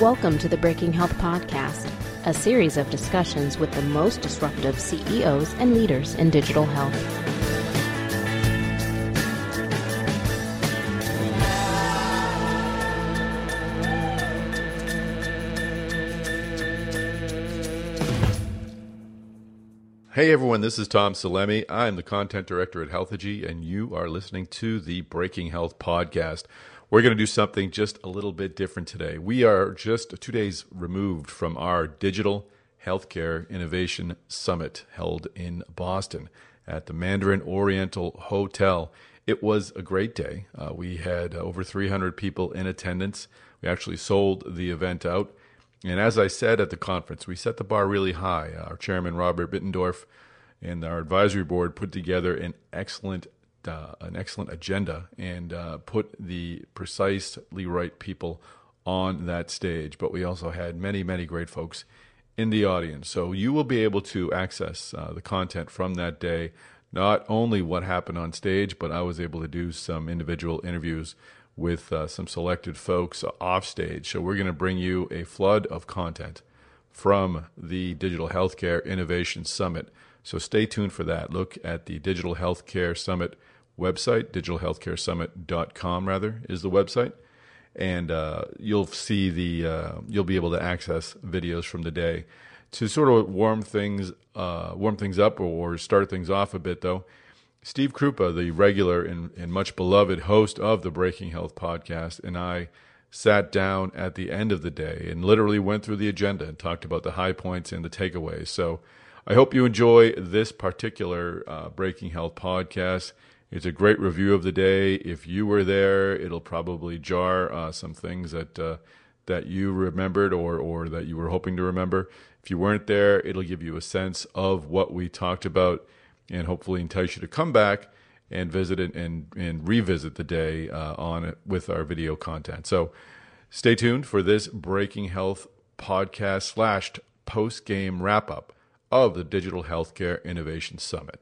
Welcome to the Breaking Health Podcast, a series of discussions with the most disruptive CEOs and leaders in digital health. Hey everyone, this is Tom Salemi. I'm the content director at Healthegy, and you are listening to the Breaking Health podcast. We're going to do something just a little bit different today. We are just two days removed from our Digital Healthcare Innovation Summit held in Boston at the Mandarin Oriental Hotel. It was a great day. Uh, we had over 300 people in attendance. We actually sold the event out. And as I said at the conference, we set the bar really high. Our chairman, Robert Mittendorf, and our advisory board put together an excellent uh, an excellent agenda and uh, put the precisely right people on that stage. But we also had many, many great folks in the audience. So you will be able to access uh, the content from that day, not only what happened on stage, but I was able to do some individual interviews with uh, some selected folks off stage. So we're going to bring you a flood of content from the Digital Healthcare Innovation Summit. So stay tuned for that. Look at the Digital Healthcare Summit website, digitalhealthcaresummit.com rather is the website. And uh, you'll see the, uh, you'll be able to access videos from the day. To sort of warm things, uh, warm things up or start things off a bit though, Steve Krupa, the regular and, and much beloved host of the Breaking Health podcast, and I sat down at the end of the day and literally went through the agenda and talked about the high points and the takeaways. So I hope you enjoy this particular uh, Breaking Health podcast. It's a great review of the day. If you were there, it'll probably jar uh, some things that uh, that you remembered or or that you were hoping to remember. If you weren't there, it'll give you a sense of what we talked about and hopefully entice you to come back and visit it and, and revisit the day uh, on it with our video content. So stay tuned for this Breaking Health podcast slash post game wrap up of the Digital Healthcare Innovation Summit.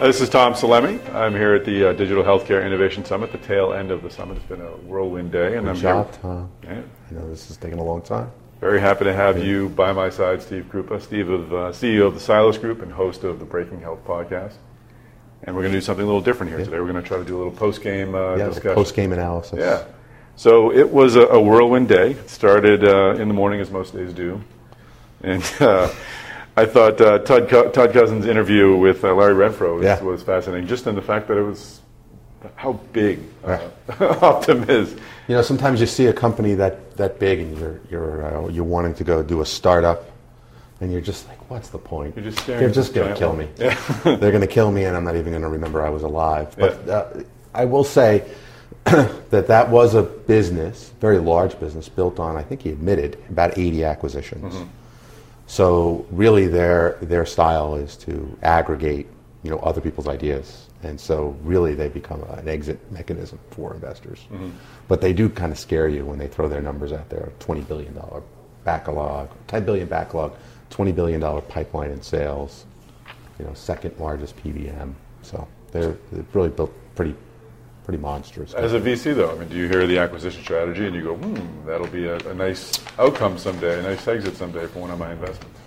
This is Tom Salemi. I'm here at the uh, Digital Healthcare Innovation Summit, the tail end of the summit. It's been a whirlwind day, and Good I'm job, here. Tom. Yeah. I know this is taking a long time. Very happy to have you by my side, Steve Krupa, Steve of uh, CEO of the Psilos Group and host of the Breaking Health podcast. And we're going to do something a little different here today. We're going to try to do a little post game uh, Yeah, discussion. post game analysis. Yeah. So it was a, a whirlwind day. It started uh, in the morning, as most days do. And uh, I thought uh, Todd, Co- Todd Cozzens' interview with uh, Larry Renfro was, Yeah. was fascinating, just in the fact that it was how big uh, Optum is. You know, sometimes you see a company that, that big and you're you're uh, you're wanting to go do a startup, and you're just like, what's the point? You're just staring They're just going to kill me. wall. They're going to kill me, and I'm not even going to remember I was alive. But uh, I will say that that was a business, very large business, built on I think he admitted about 80 acquisitions. Mm-hmm. So really, their their style is to aggregate, you know, other people's ideas, and so really they become an exit mechanism for investors. Mm-hmm. But they do kind of scare you when they throw their numbers out there: twenty billion dollar backlog, ten billion backlog, twenty billion dollar pipeline in sales, you know, second largest PBM. So they're, they're really built pretty pretty monstrous. As a VC, though, I mean, do you hear the acquisition strategy and you go, hmm, that'll be a, a nice outcome someday, a nice exit someday for one of my investments?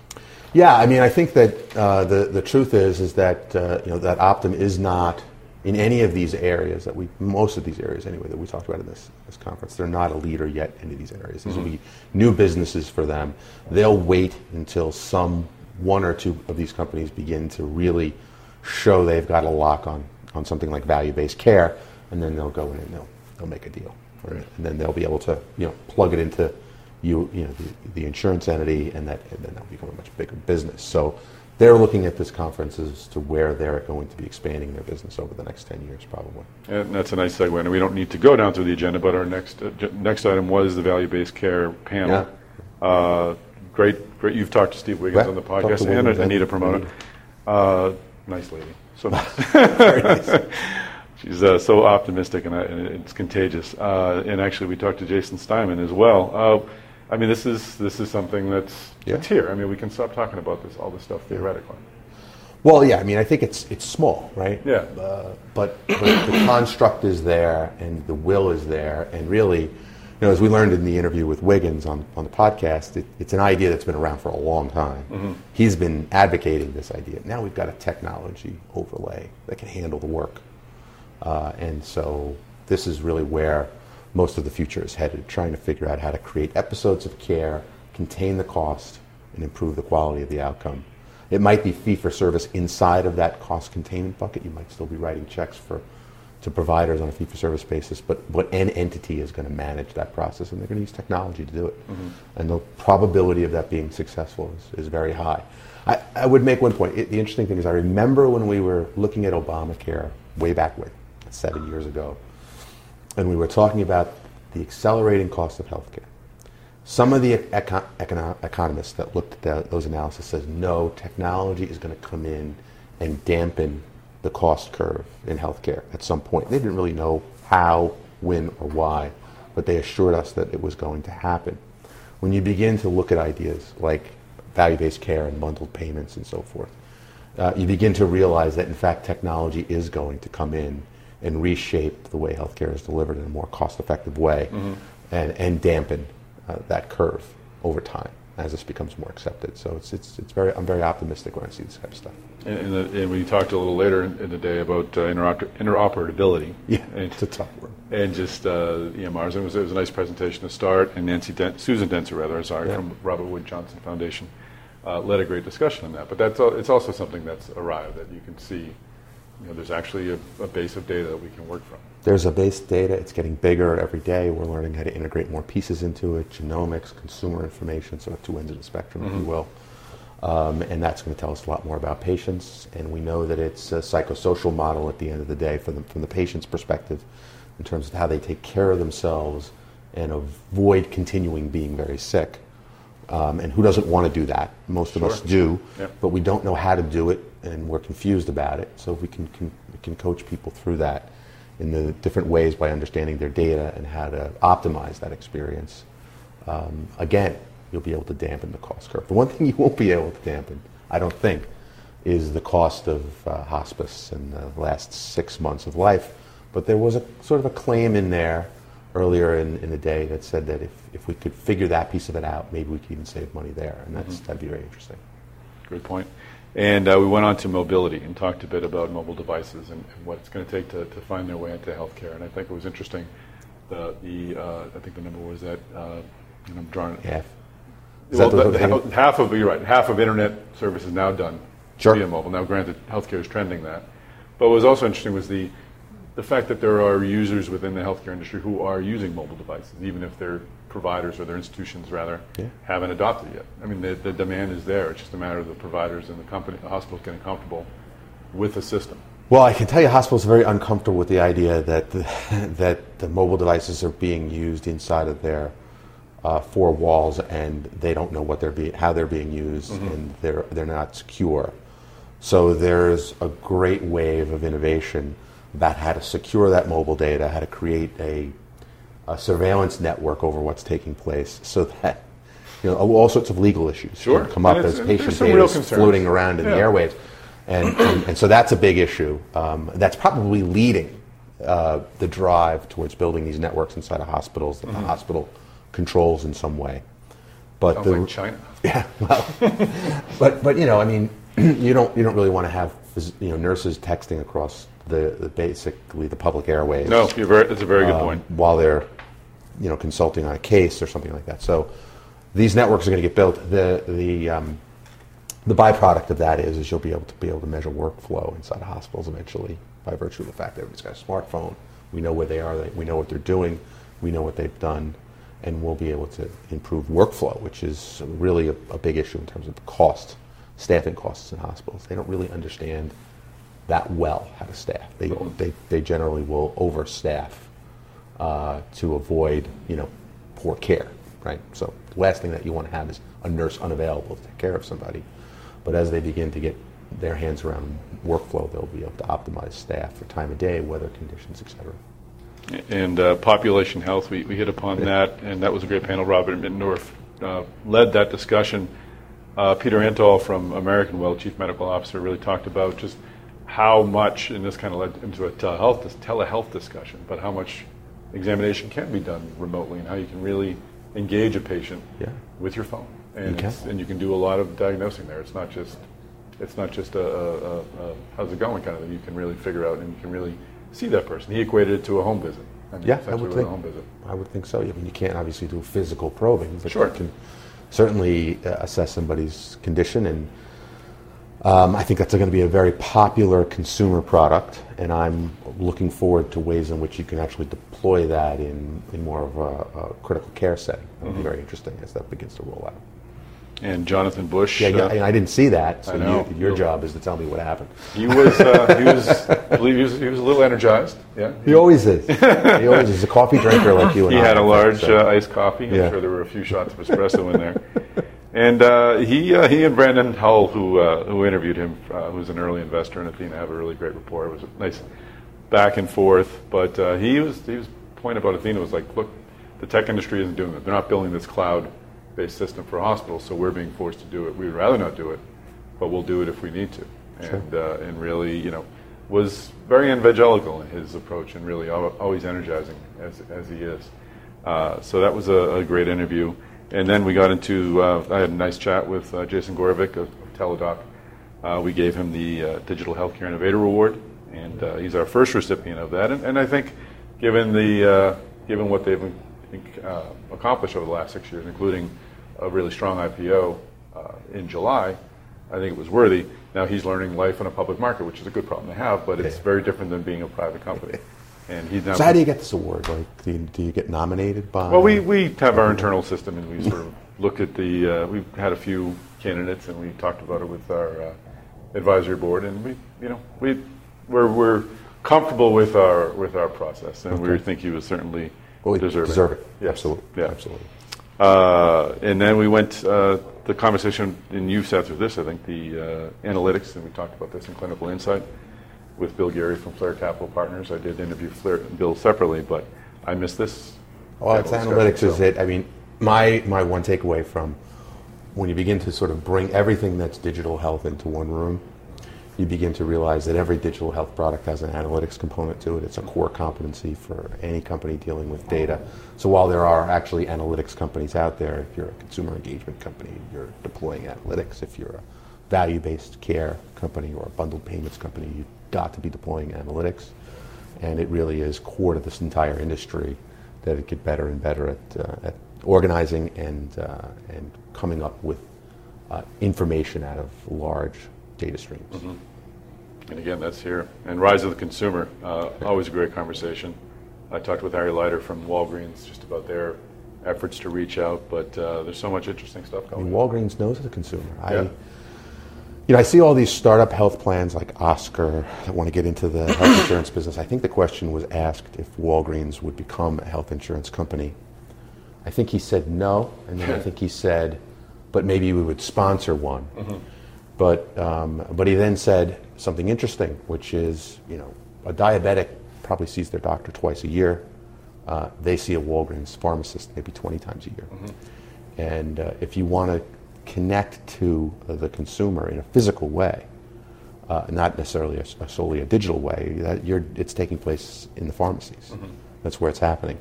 Yeah, I mean, I think that uh, the the truth is is that uh, you know that Optum is not in any of these areas that we most of these areas anyway that we talked about in this this conference. They're not a leader yet in any of these areas. These will be new businesses for them. They'll wait until some one or two of these companies begin to really show they've got a lock on on something like value based care, and then they'll go in and they'll they'll make a deal, and then they'll be able to you know plug it into you you know the, the insurance entity, and that and then that'll become a much bigger business. So they're looking at this conference as to where they're going to be expanding their business over the next ten years, probably. And that's a nice segue. And we don't need to go down through the agenda, but our next uh, next item was the value-based care panel. Uh, great, great. You've talked to Steve Wiggins Yeah, on the podcast and Wiggins and Anita. Anita. Uh, nice lady. So nice. nice. She's uh, so optimistic, and, I, and it's contagious. Uh, and actually, we talked to Jason Steinman as well. Uh, I mean, this is this is something that's Yeah. it's here. I mean, we can stop talking about this all this stuff theoretically. Well, yeah, I mean, I think it's it's small, right? Yeah. Uh, but, but the construct is there, and the will is there, and really, you know, as we learned in the interview with Wiggins on on the podcast, it, it's an idea that's been around for a long time. Mm-hmm. He's been advocating this idea. Now we've got a technology overlay that can handle the work, uh, and so this is really where most of the future is headed. Trying to figure out how to create episodes of care, contain the cost, and improve the quality of the outcome. It might be fee for service inside of that cost containment bucket. You might still be writing checks for to providers on a fee for service basis, but what an entity is going to manage that process, and they're going to use technology to do it. And the probability of that being successful is, is very high. I, I would make one point. It, the interesting thing is, I remember when we were looking at Obamacare way back when, seven years ago, and we were talking about the accelerating cost of healthcare. Some of the eco- econo- economists that looked at that, those analyses says no, technology is going to come in and dampen the cost curve in healthcare at some point. They didn't really know how, when, or why, but they assured us that it was going to happen. When you begin to look at ideas like value-based care and bundled payments and so forth, uh, you begin to realize that in fact technology is going to come in and reshape the way healthcare is delivered in a more cost-effective way and, and dampen uh, that curve over time as this becomes more accepted. So it's, it's, it's very, I'm very optimistic when I see this type of stuff. And, and, the, and we talked a little later in, in the day about uh, interoper- interoperability. Yeah, And, it's a tough word. and just uh, EMRs. It was, it was a nice presentation to start, and Nancy Den- Susan Dentzer, rather, sorry, Yeah. from Robert Wood Johnson Foundation, uh, led a great discussion on that. But that's it's also something that's arrived that you can see. You know, there's actually a, a base of data that we can work from. There's a base data. It's getting bigger every day. We're learning how to integrate more pieces into it, genomics, consumer information, sort of two ends of the spectrum, if you will. Um, and that's going to tell us a lot more about patients. And we know that it's a psychosocial model at the end of the day from the, from the patient's perspective in terms of how they take care of themselves and avoid continuing being very sick. Um, and who doesn't want to do that? Most of us do, Yep. but we don't know how to do it, and we're confused about it. So if we can, can we can coach people through that in the different ways by understanding their data and how to optimize that experience. Um, again, you'll be able to dampen the cost curve. The one thing you won't be able to dampen, I don't think, is the cost of uh, hospice in the last six months of life. But there was a sort of a claim in there earlier in, in the day that said that if, if we could figure that piece of it out, maybe we could even save money there, and that's, that'd be very interesting. Good point. And uh, we went on to mobility and talked a bit about mobile devices and, and what it's going to take to, to find their way into healthcare. And I think it was interesting. The, the uh, I think the number was that, uh, and I'm drawing it. Half. Is Well, that the- the- the- half of you're right. Half of internet service is now done Sure. via mobile. Now, granted, healthcare is trending that, but what was also interesting was the the fact that there are users within the healthcare industry who are using mobile devices, even if their providers or their institutions rather Yeah. haven't adopted it yet. I mean, the, the demand is there. It's just a matter of the providers and the company, the hospitals getting comfortable with the system. Well, I can tell you, hospitals are very uncomfortable with the idea that the, that the mobile devices are being used inside of their uh, four walls, and they don't know what they're be, how they're being used, and they're they're not secure. So there's a great wave of innovation about how to secure that mobile data, how to create a, a surveillance network over what's taking place, so that you know all sorts of legal issues Sure. come up as patient data is floating around in the airwaves. And, and, and so that's a big issue. Um, that's probably leading uh, the drive towards building these networks inside of hospitals that the hospital controls in some way. But Sounds the, like China. yeah, well, but but you know, I mean, you don't you don't really want to have you know nurses texting across the, the basically the public airways No, you're very, that's a very good um, point. while they're you know consulting on a case or something like that. So these networks are going to get built. The the um, the byproduct of that is is you'll be able to be able to measure workflow inside hospitals eventually by virtue of the fact that everybody's got a smartphone. We know where they are. We know what they're doing. We know what they've done, and we'll be able to improve workflow, which is really a, a big issue in terms of cost, staffing costs in hospitals. They don't really understand that well how to staff. They they, they generally will overstaff uh, to avoid you know poor care, right? So the last thing that you want to have is a nurse unavailable to take care of somebody. But as they begin to get their hands around workflow, they'll be able to optimize staff for time of day, weather conditions, et cetera. And uh, population health, we, we hit upon that, and that was a great panel. Robert Mittendorf uh, led that discussion. uh, Peter Antall from American Well, Chief Medical Officer, really talked about just how much, and this kind of led into a telehealth, telehealth discussion, but how much examination can be done remotely and how you can really engage a patient Yeah. with your phone. And You can. and you can do a lot of diagnosing there. It's not just it's not just a, a, a, a how's it going kind of thing. You can really figure out and you can really see that person. He equated it to a home visit. I mean, Yeah, I would think. a home visit. I would think so. I mean, you can't obviously do physical probing, but Sure. you can certainly uh, assess somebody's condition. And um, I think that's going to be a very popular consumer product. And I'm looking forward to ways in which you can actually deploy that in, in more of a, a critical care setting. That'll Mm-hmm. be very interesting as that begins to roll out. And Jonathan Bush, Yeah, yeah, uh, and I didn't see that, so I know. you, your job is to tell me what happened. he was uh, he was I believe he was, he was a little energized. Yeah, He always is. he always is a coffee drinker like you and he I. had a large so. uh, iced coffee. I'm Yeah. sure there were a few shots of espresso in there. And uh, he uh, he and Brandon Hull, who uh, who interviewed him, uh, who's an early investor in Athena, have a really great rapport. It was a nice back and forth. But uh, he was he was point about Athena was like, look, the tech industry isn't doing it. They're not building this cloud-based system for hospitals, so we're being forced to do it. We'd rather not do it, but we'll do it if we need to. And uh, and really, you know, was very evangelical in his approach and really always energizing as as he is. Uh, so that was a, a great interview. And then we got into, uh, I had a nice chat with uh, Jason Gorevic of, of Teladoc. Uh, we gave him the uh, Digital Healthcare Innovator Award, and uh, he's our first recipient of that. And, and I think, given the uh, given what they've uh, accomplished over the last six years, including a really strong IPO uh, in July, I think it was worthy. Now he's learning life in a public market, which is a good problem to have, but it's very different than being a private company. And he's now So how do you get this award? Like, do you, do you get nominated by? well, we, we have our internal system, and we sort of look at the. Uh, we've had a few candidates, and we talked about it with our uh, advisory board, and we, you know, we we're, we're comfortable with our with our process, and we Okay. think he was certainly well, we deserving. deserve it. Yes. Absolutely. Yeah. Absolutely. Uh, and then we went uh, the conversation, and you sat through this, I think, the uh, analytics, and we talked about this in clinical insight with Bill Geary from Flare Capital Partners. I did interview Flair Bill separately, but I missed this. Well, it's analytics discussion, is so- it. I mean, my my one takeaway from when you begin to sort of bring everything that's digital health into one room, you begin to realize that every digital health product has an analytics component to it. It's a core competency for any company dealing with data. So while there are actually analytics companies out there, if you're a consumer engagement company, you're deploying analytics. If you're a value-based care company or a bundled payments company, you've got to be deploying analytics. And it really is core to this entire industry that it get better and better at, uh, at organizing and, uh, and coming up with uh, information out of large data streams. And again, that's here. And Rise of the Consumer, uh, always a great conversation. I talked with Harry Leider from Walgreens just about their efforts to reach out, but uh, there's so much interesting stuff I going mean, on. Walgreens knows the consumer. I, Yeah. You know, I see all these startup health plans like Oscar that want to get into the health insurance business. I think the question was asked if Walgreens would become a health insurance company. I think he said no, and then I think he said, but maybe we would sponsor one. But um, but he then said something interesting, which is you know a diabetic probably sees their doctor twice a year. Uh, they see a Walgreens pharmacist maybe 20 times a year. And uh, if you want to connect to the consumer in a physical way, uh, not necessarily a, a solely a digital way, that you're, it's taking place in the pharmacies. That's where it's happening.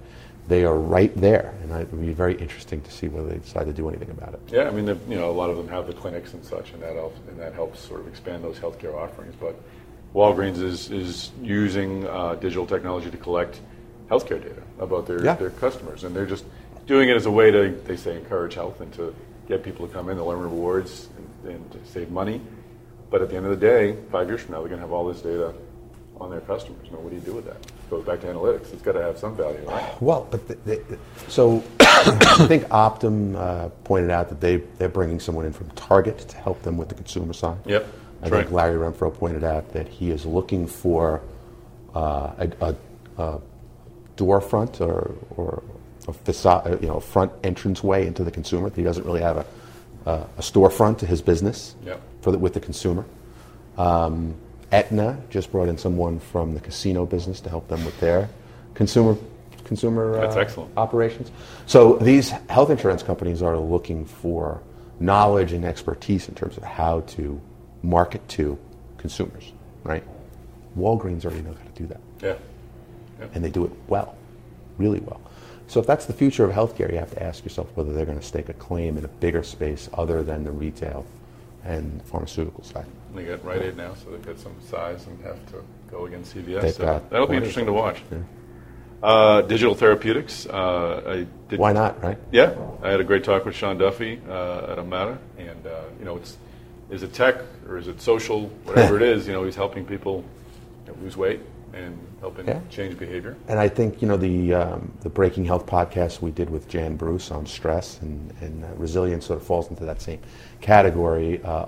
They are right there, and it would be very interesting to see whether they decide to do anything about it. Yeah, I mean, the, you know, a lot of them have the clinics and such, and that helps, and that helps sort of expand those healthcare offerings. But Walgreens is is using uh, digital technology to collect healthcare data about their Yeah. their customers, and they're just doing it as a way to they say encourage health and to get people to come in to learn rewards and, and to save money. But at the end of the day, five years from now, they're going to have all this data on their customers. Now, what do you do with that? goes back to analytics. It's got to have some value, right? Well, but the, the, so I think Optum uh, pointed out that they they're bringing someone in from Target to help them with the consumer side. Yep, I that's think right. Larry Renfro pointed out that he is looking for uh, a, a, a door front or, or a facade, you know, front entrance way into the consumer. He doesn't really have a, a, a storefront to his business Yep. for the, with the consumer. Um, Aetna just brought in someone from the casino business to help them with their consumer consumer That's uh, excellent. operations. So these health insurance companies are looking for knowledge and expertise in terms of how to market to consumers, right? Walgreens already knows how to do that. Yeah. And they do it well, really well. So if that's the future of healthcare, you have to ask yourself whether they're going to stake a claim in a bigger space other than the retail and pharmaceutical side. They got Rite Aid now, so they've got some size and have to go against CVS. So that'll be interesting to watch. Yeah. Uh, digital therapeutics. Uh, I did, Why not, right? Yeah, I had a great talk with Sean Duffy uh, at Omada, and uh, you know, it's is it tech or is it social, whatever it is. You know, he's helping people you know, lose weight and helping Yeah. change behavior. And I think you know the um, the Breaking Health podcast we did with Jan Bruce on stress and, and uh, resilience sort of falls into that same category. Uh,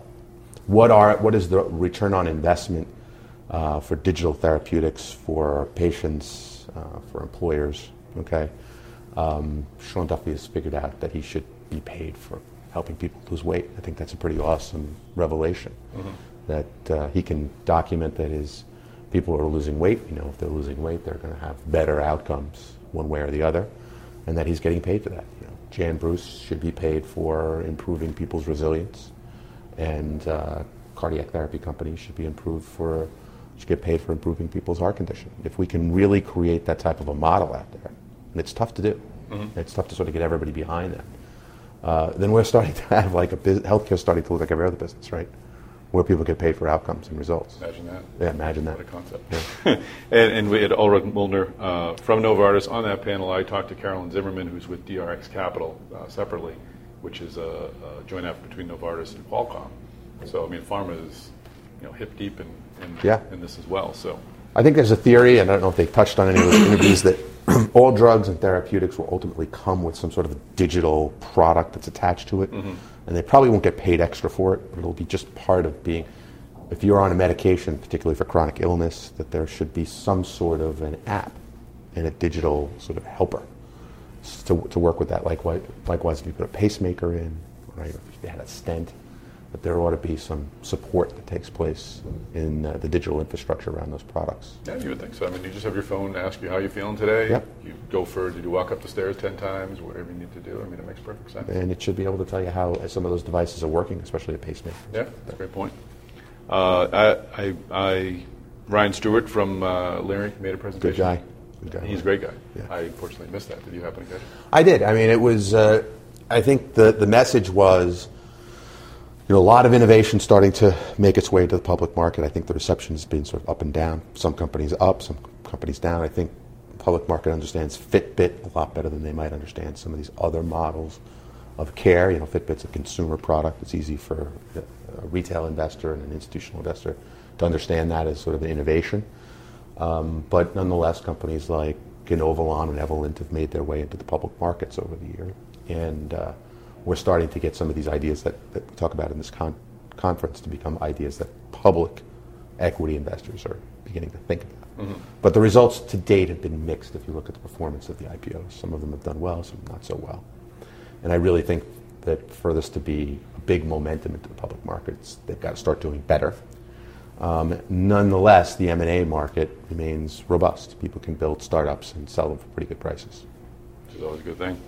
what are what is the return on investment uh, for digital therapeutics for patients, uh, for employers? Okay, um, Sean Duffy has figured out that he should be paid for helping people lose weight. I think that's a pretty awesome revelation. That uh, he can document that his people are losing weight. You know, if they're losing weight, they're going to have better outcomes one way or the other, and that he's getting paid for that. You know, Jan Bruce should be paid for improving people's resilience, and uh, cardiac therapy companies should be improved for should get paid for improving people's heart condition. If we can really create that type of a model out there, and it's tough to do, it's tough to sort of get everybody behind that. Uh, then we're starting to have like a bus- healthcare starting to look like every other business, right? Where people get paid for outcomes and results. Imagine that. Yeah, imagine that. What a concept. and, and we had Ulrich Mulner uh, from Novartis on that panel. I talked to Carolyn Zimmerman, who's with DRX Capital uh, separately, which is a, a joint effort between Novartis and Qualcomm. So, I mean, pharma is you know, hip deep in, in, Yeah. in this as well. So, I think there's a theory, and I don't know if they touched on any of those interviews, that all drugs and therapeutics will ultimately come with some sort of a digital product that's attached to it. Mm-hmm. And they probably won't get paid extra for it, but it'll be just part of being. If you're on a medication, particularly for chronic illness, that there should be some sort of an app and a digital sort of helper to, to work with that. Likewise, likewise, if you put a pacemaker in, right, or if you had a stent, that there ought to be some support that takes place in uh, the digital infrastructure around those products. yeah, you would think so. I mean, you just have your phone ask you how you're feeling today. Yep. You go for, did you walk up the stairs 10 times, whatever you need to do. I mean, it makes perfect sense. and it should be able to tell you how some of those devices are working, especially a pacemaker. Yeah, that's a great point. Uh, I, I, I, Ryan Stewart from uh, Leerink made a presentation. Good guy. Good guy. He's a great guy. Yeah. I unfortunately missed that. Did you happen to catch it? I did. I mean, it was. Uh, I think the the message was, you know, a lot of innovation starting to make its way to the public market. I think the reception has been sort of up and down. Some companies up, some companies down. I think the public market understands Fitbit a lot better than they might understand some of these other models of care. You know, Fitbit's a consumer product. It's easy for a retail investor and an institutional investor to understand that as sort of an innovation. Um, but nonetheless, companies like Inovalon and Evolent have made their way into the public markets over the year. And uh, we're starting to get some of these ideas that, that we talk about in this con- conference to become ideas that public equity investors are beginning to think about. But the results to date have been mixed if you look at the performance of the IPOs. Some of them have done well, some not so well. And I really think that for this to be a big momentum into the public markets, they've got to start doing better. Um, nonetheless, the M&A market remains robust. People can build startups and sell them for pretty good prices. Which is always a good thing.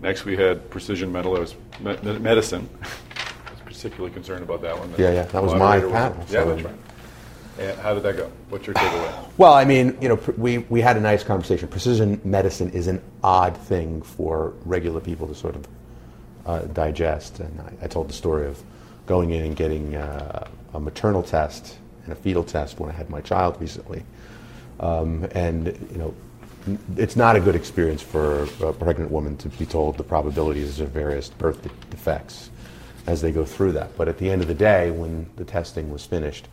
Next, we had Precision Metal. It was me- me- medicine. I was particularly concerned about that one. Yeah, yeah, that was my panel, Yeah, so- that's right. And how did that go? What's your takeaway? Well, I mean, you know, pr- we, we had a nice conversation. Precision medicine is an odd thing for regular people to sort of uh, digest. And I, I told the story of going in and getting uh, a maternal test and a fetal test when I had my child recently. Um, and, you know, it's not a good experience for a pregnant woman to be told the probabilities of various birth de- defects as they go through that. But at the end of the day, when the testing was finished,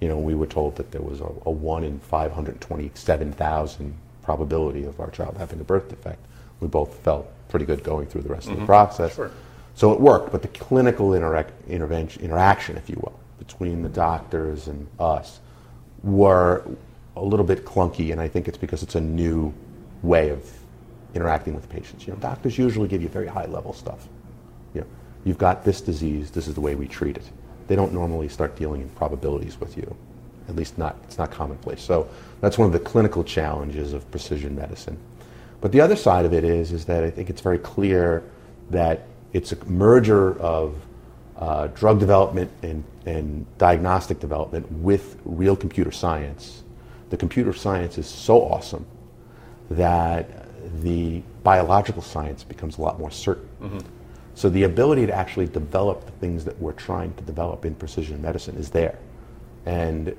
you know, we were told that there was a, a 1 in 527,000 probability of our child having a birth defect. We both felt pretty good going through the rest of the mm-hmm. process. Sure. So it worked, but the clinical interac- intervention, interaction, if you will, between the doctors and us were a little bit clunky, and I think it's because it's a new way of interacting with patients. You know, doctors usually give you very high level stuff. You know, you've got this disease, this is the way we treat it. They don't normally start dealing in probabilities with you. At least not it's not commonplace. So that's one of the clinical challenges of precision medicine. But the other side of it is is that I think it's very clear that it's a merger of uh, drug development and, and diagnostic development with real computer science. The computer science is so awesome that the biological science becomes a lot more certain. Mm-hmm. So the ability to actually develop the things that we're trying to develop in precision medicine is there. And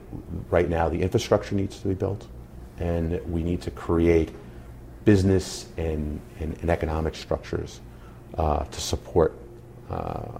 right now, the infrastructure needs to be built, and we need to create business and, and, and economic structures uh, to support uh,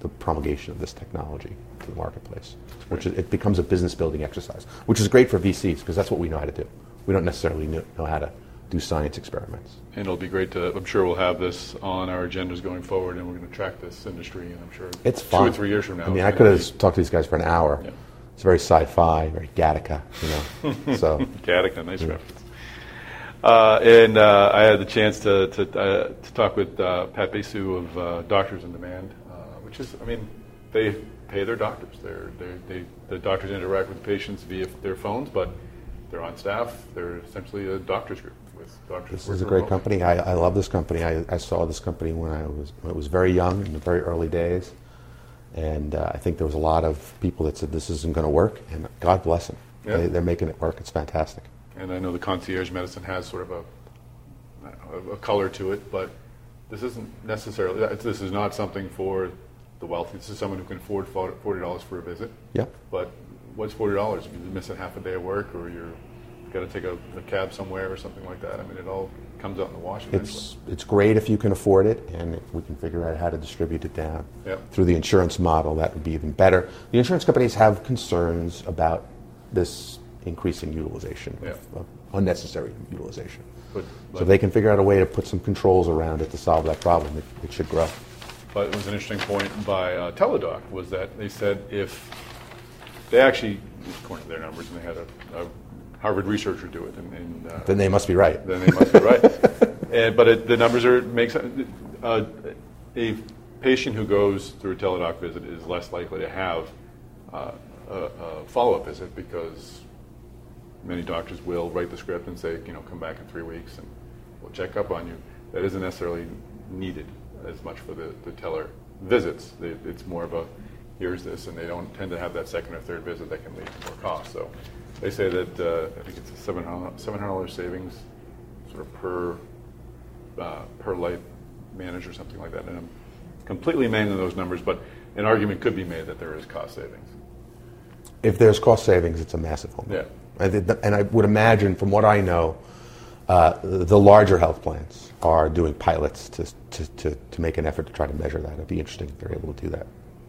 the promulgation of this technology to the marketplace. Which is, it becomes a business building exercise, which is great for VCs because that's what we know how to do. We don't necessarily know, know how to do science experiments. And it'll be great to, I'm sure we'll have this on our agendas going forward and we're going to track this industry and I'm sure it's two fun. or three years from now. I mean, I could have talked to these guys for an hour. Yeah. It's very sci-fi, very Gattaca, you know. so Gattaca, nice yeah. reference. Uh, and uh, I had the chance to to, uh, to talk with uh, Pat Basu of uh, Doctor On Demand, uh, which is, I mean, they pay their doctors. They're, they're, they the doctors interact with patients via their phones, but they're on staff. They're essentially a doctors group with doctors. This is a great company. I, I love this company. I, I saw this company when I was when it was very young in the very early days. And uh, I think there was a lot of people that said this isn't going to work, and God bless them. Yeah. They, are making it work. It's fantastic. And I know the concierge medicine has sort of a, a, a color to it, but this isn't necessarily. This is not something for the wealthy. This is someone who can afford forty dollars for a visit. Yeah. But what's forty dollars if you miss a half a day of work, or you're got to take a, a, cab somewhere or something like that? I mean, it all comes out in the wash. Eventually. It's it's great if you can afford it, and we can figure out how to distribute it down yep. through the insurance model. That would be even better. The insurance companies have concerns about this increasing utilization, yep. of unnecessary utilization. But, but so if they can figure out a way to put some controls around it to solve that problem, it, it should grow. But it was an interesting point by uh, Teladoc was that they said if they actually, according to their numbers, and they had a, a Harvard researcher do it. And, and uh, then they must be right. Then they must be right. and, but it, the numbers are makes uh, a patient who goes through a Teladoc visit is less likely to have uh, a, a follow-up visit because many doctors will write the script and say, you know, come back in three weeks and we'll check up on you. That isn't necessarily needed as much for the, the teller visits. It's more of a here's this, and they don't tend to have that second or third visit that can lead to more cost. So they say that uh, I think it's a seven hundred dollars savings, sort of per uh, per life managed or something like that. And I'm completely managing those numbers, but an argument could be made that there is cost savings. If there's cost savings, it's a massive home. Yeah. And I would imagine, from what I know, uh, the larger health plans are doing pilots to, to, to, to, make an effort to try to measure that. It'd be interesting if they're able to do that.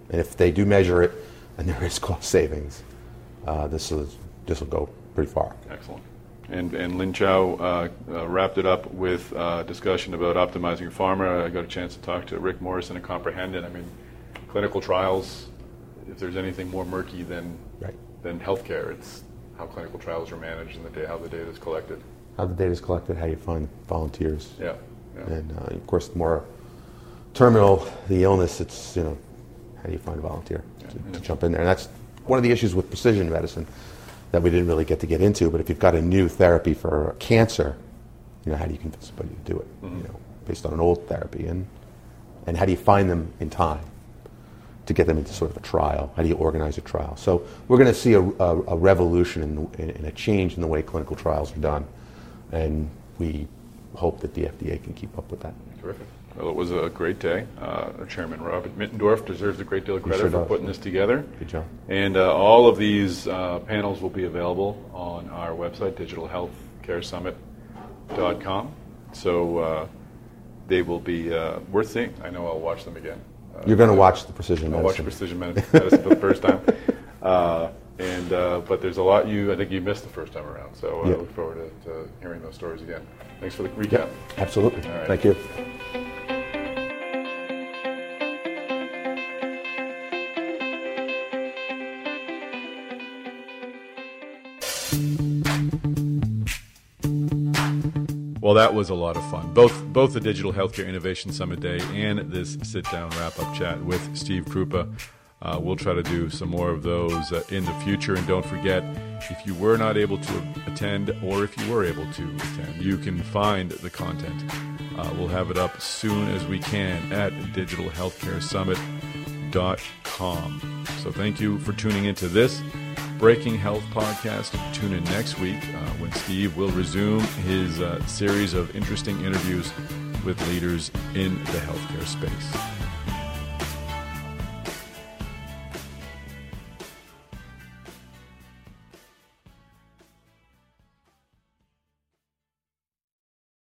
And if they do measure it and there is cost savings, uh, this is this will go pretty far. Excellent. And, and Lin Chow uh, uh, wrapped it up with uh, discussion about optimizing pharma. I got a chance to talk to Rick Morrison at Comprehend it. I mean, clinical trials, if there's anything more murky than, right. than healthcare, it's how clinical trials are managed and the day, how the data is collected. How the data is collected, how you find volunteers. Yeah. yeah. And uh, of course, the more terminal the illness, it's, you know, how do you find a volunteer yeah. to, to jump in there? And that's one of the issues with precision medicine that we didn't really get to get into. But if you've got a new therapy for cancer, you know, how do you convince somebody to do it? Mm-hmm. You know, based on an old therapy, and and how do you find them in time to get them into sort of a trial? How do you organize a trial? So we're going to see a, a, a revolution in, in, a change in the way clinical trials are done, and we hope that the FDA can keep up with that. Terrific. Well, it was a great day. Uh, Chairman Robert Mittendorf deserves a great deal of credit sure for putting this together. Good job. And uh, all of these uh, panels will be available on our website, digitalhealthcaresummit.com. So uh, they will be uh, worth seeing. I know I'll watch them again. Uh, You're going to watch the precision I'll medicine. watch the precision medicine for the first time. and uh, but there's a lot you I think you missed the first time around. So uh, I look forward to, to, hearing those stories again. Thanks for the recap. Yep, absolutely. Thank you. Well, that was a lot of fun. Both both the Digital Healthcare Innovation Summit Day and this sit down wrap up chat with Steve Krupa. Uh, we'll try to do some more of those uh, in the future. And don't forget, if you were not able to attend or if you were able to attend, you can find the content. Uh, we'll have it up soon as we can at digitalhealthcaresummit.com. So thank you for tuning into this Breaking Health podcast. Tune in next week uh, when Steve will resume his uh, series of interesting interviews with leaders in the healthcare space.